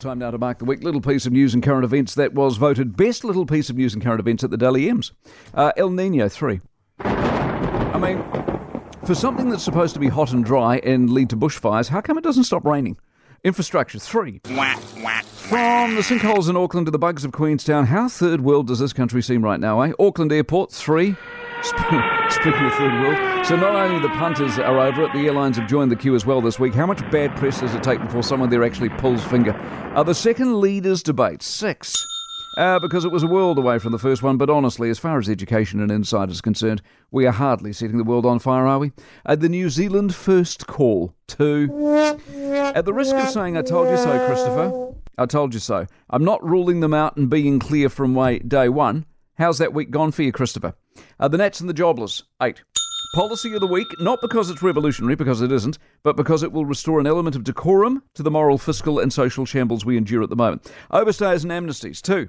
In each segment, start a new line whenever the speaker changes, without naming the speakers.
Time now to mark the week. Little piece of news and current events that was voted best little piece of news and current events at the Dally M's. Uh, El Nino 3. I mean, for something that's supposed to be hot and dry and lead to bushfires, how come it doesn't stop raining? Infrastructure 3. From the sinkholes in Auckland to the bugs of Queenstown, how third world does this country seem right now, eh? Auckland Airport 3. Speaking of third world, so not only the punters are over it, the airlines have joined the queue as well this week. How much bad press does it take before someone there actually pulls finger? Uh, the second leaders debate, six. Uh, because it was a world away from the first one, but honestly, as far as education and insight is concerned, we are hardly setting the world on fire, are we? Uh, the New Zealand first call, two. At the risk of saying I told you so, Christopher, I told you so. I'm not ruling them out and being clear from way, day one. How's that week gone for you, Christopher? Uh, the Nats and the Jobless, eight. Policy of the week, not because it's revolutionary, because it isn't, but because it will restore an element of decorum to the moral, fiscal, and social shambles we endure at the moment. Overstays and amnesties, two.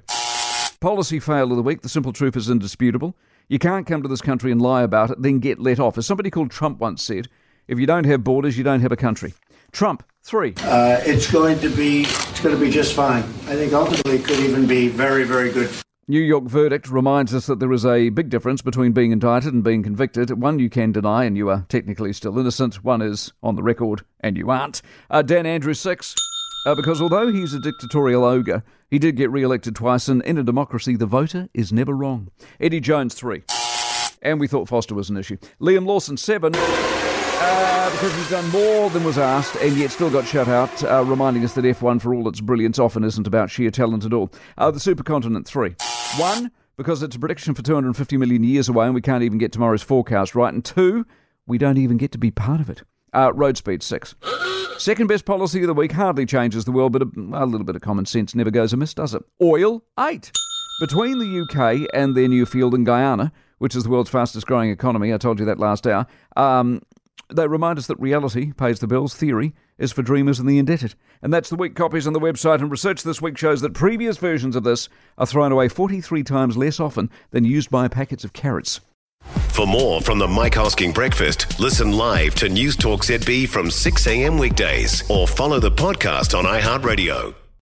Policy fail of the week, the simple truth is indisputable. You can't come to this country and lie about it, then get let off. As somebody called Trump once said, if you don't have borders, you don't have a country. Trump, three.
Uh, it's going to be it's going to be just fine. I think ultimately it could even be very very good.
New York verdict reminds us that there is a big difference between being indicted and being convicted. One you can deny and you are technically still innocent. One is on the record and you aren't. Uh, Dan Andrews, six. Uh, because although he's a dictatorial ogre, he did get re elected twice, and in a democracy, the voter is never wrong. Eddie Jones, three. And we thought Foster was an issue. Liam Lawson, seven. Uh, because he's done more than was asked and yet still got shut out, uh, reminding us that F1, for all its brilliance, often isn't about sheer talent at all. Uh, the supercontinent, three. One, because it's a prediction for 250 million years away and we can't even get tomorrow's forecast right. And two, we don't even get to be part of it. Uh, road speed, six. Second best policy of the week hardly changes the world, but a, a little bit of common sense never goes amiss, does it? Oil, eight. Between the UK and their new field in Guyana, which is the world's fastest growing economy, I told you that last hour, um, they remind us that reality pays the bills, theory is for dreamers and the indebted. And that's the week copies on the website. And research this week shows that previous versions of this are thrown away 43 times less often than used by packets of carrots.
For more from the Mike Hosking Breakfast, listen live to News Talk ZB from 6 a.m. weekdays or follow the podcast on iHeartRadio.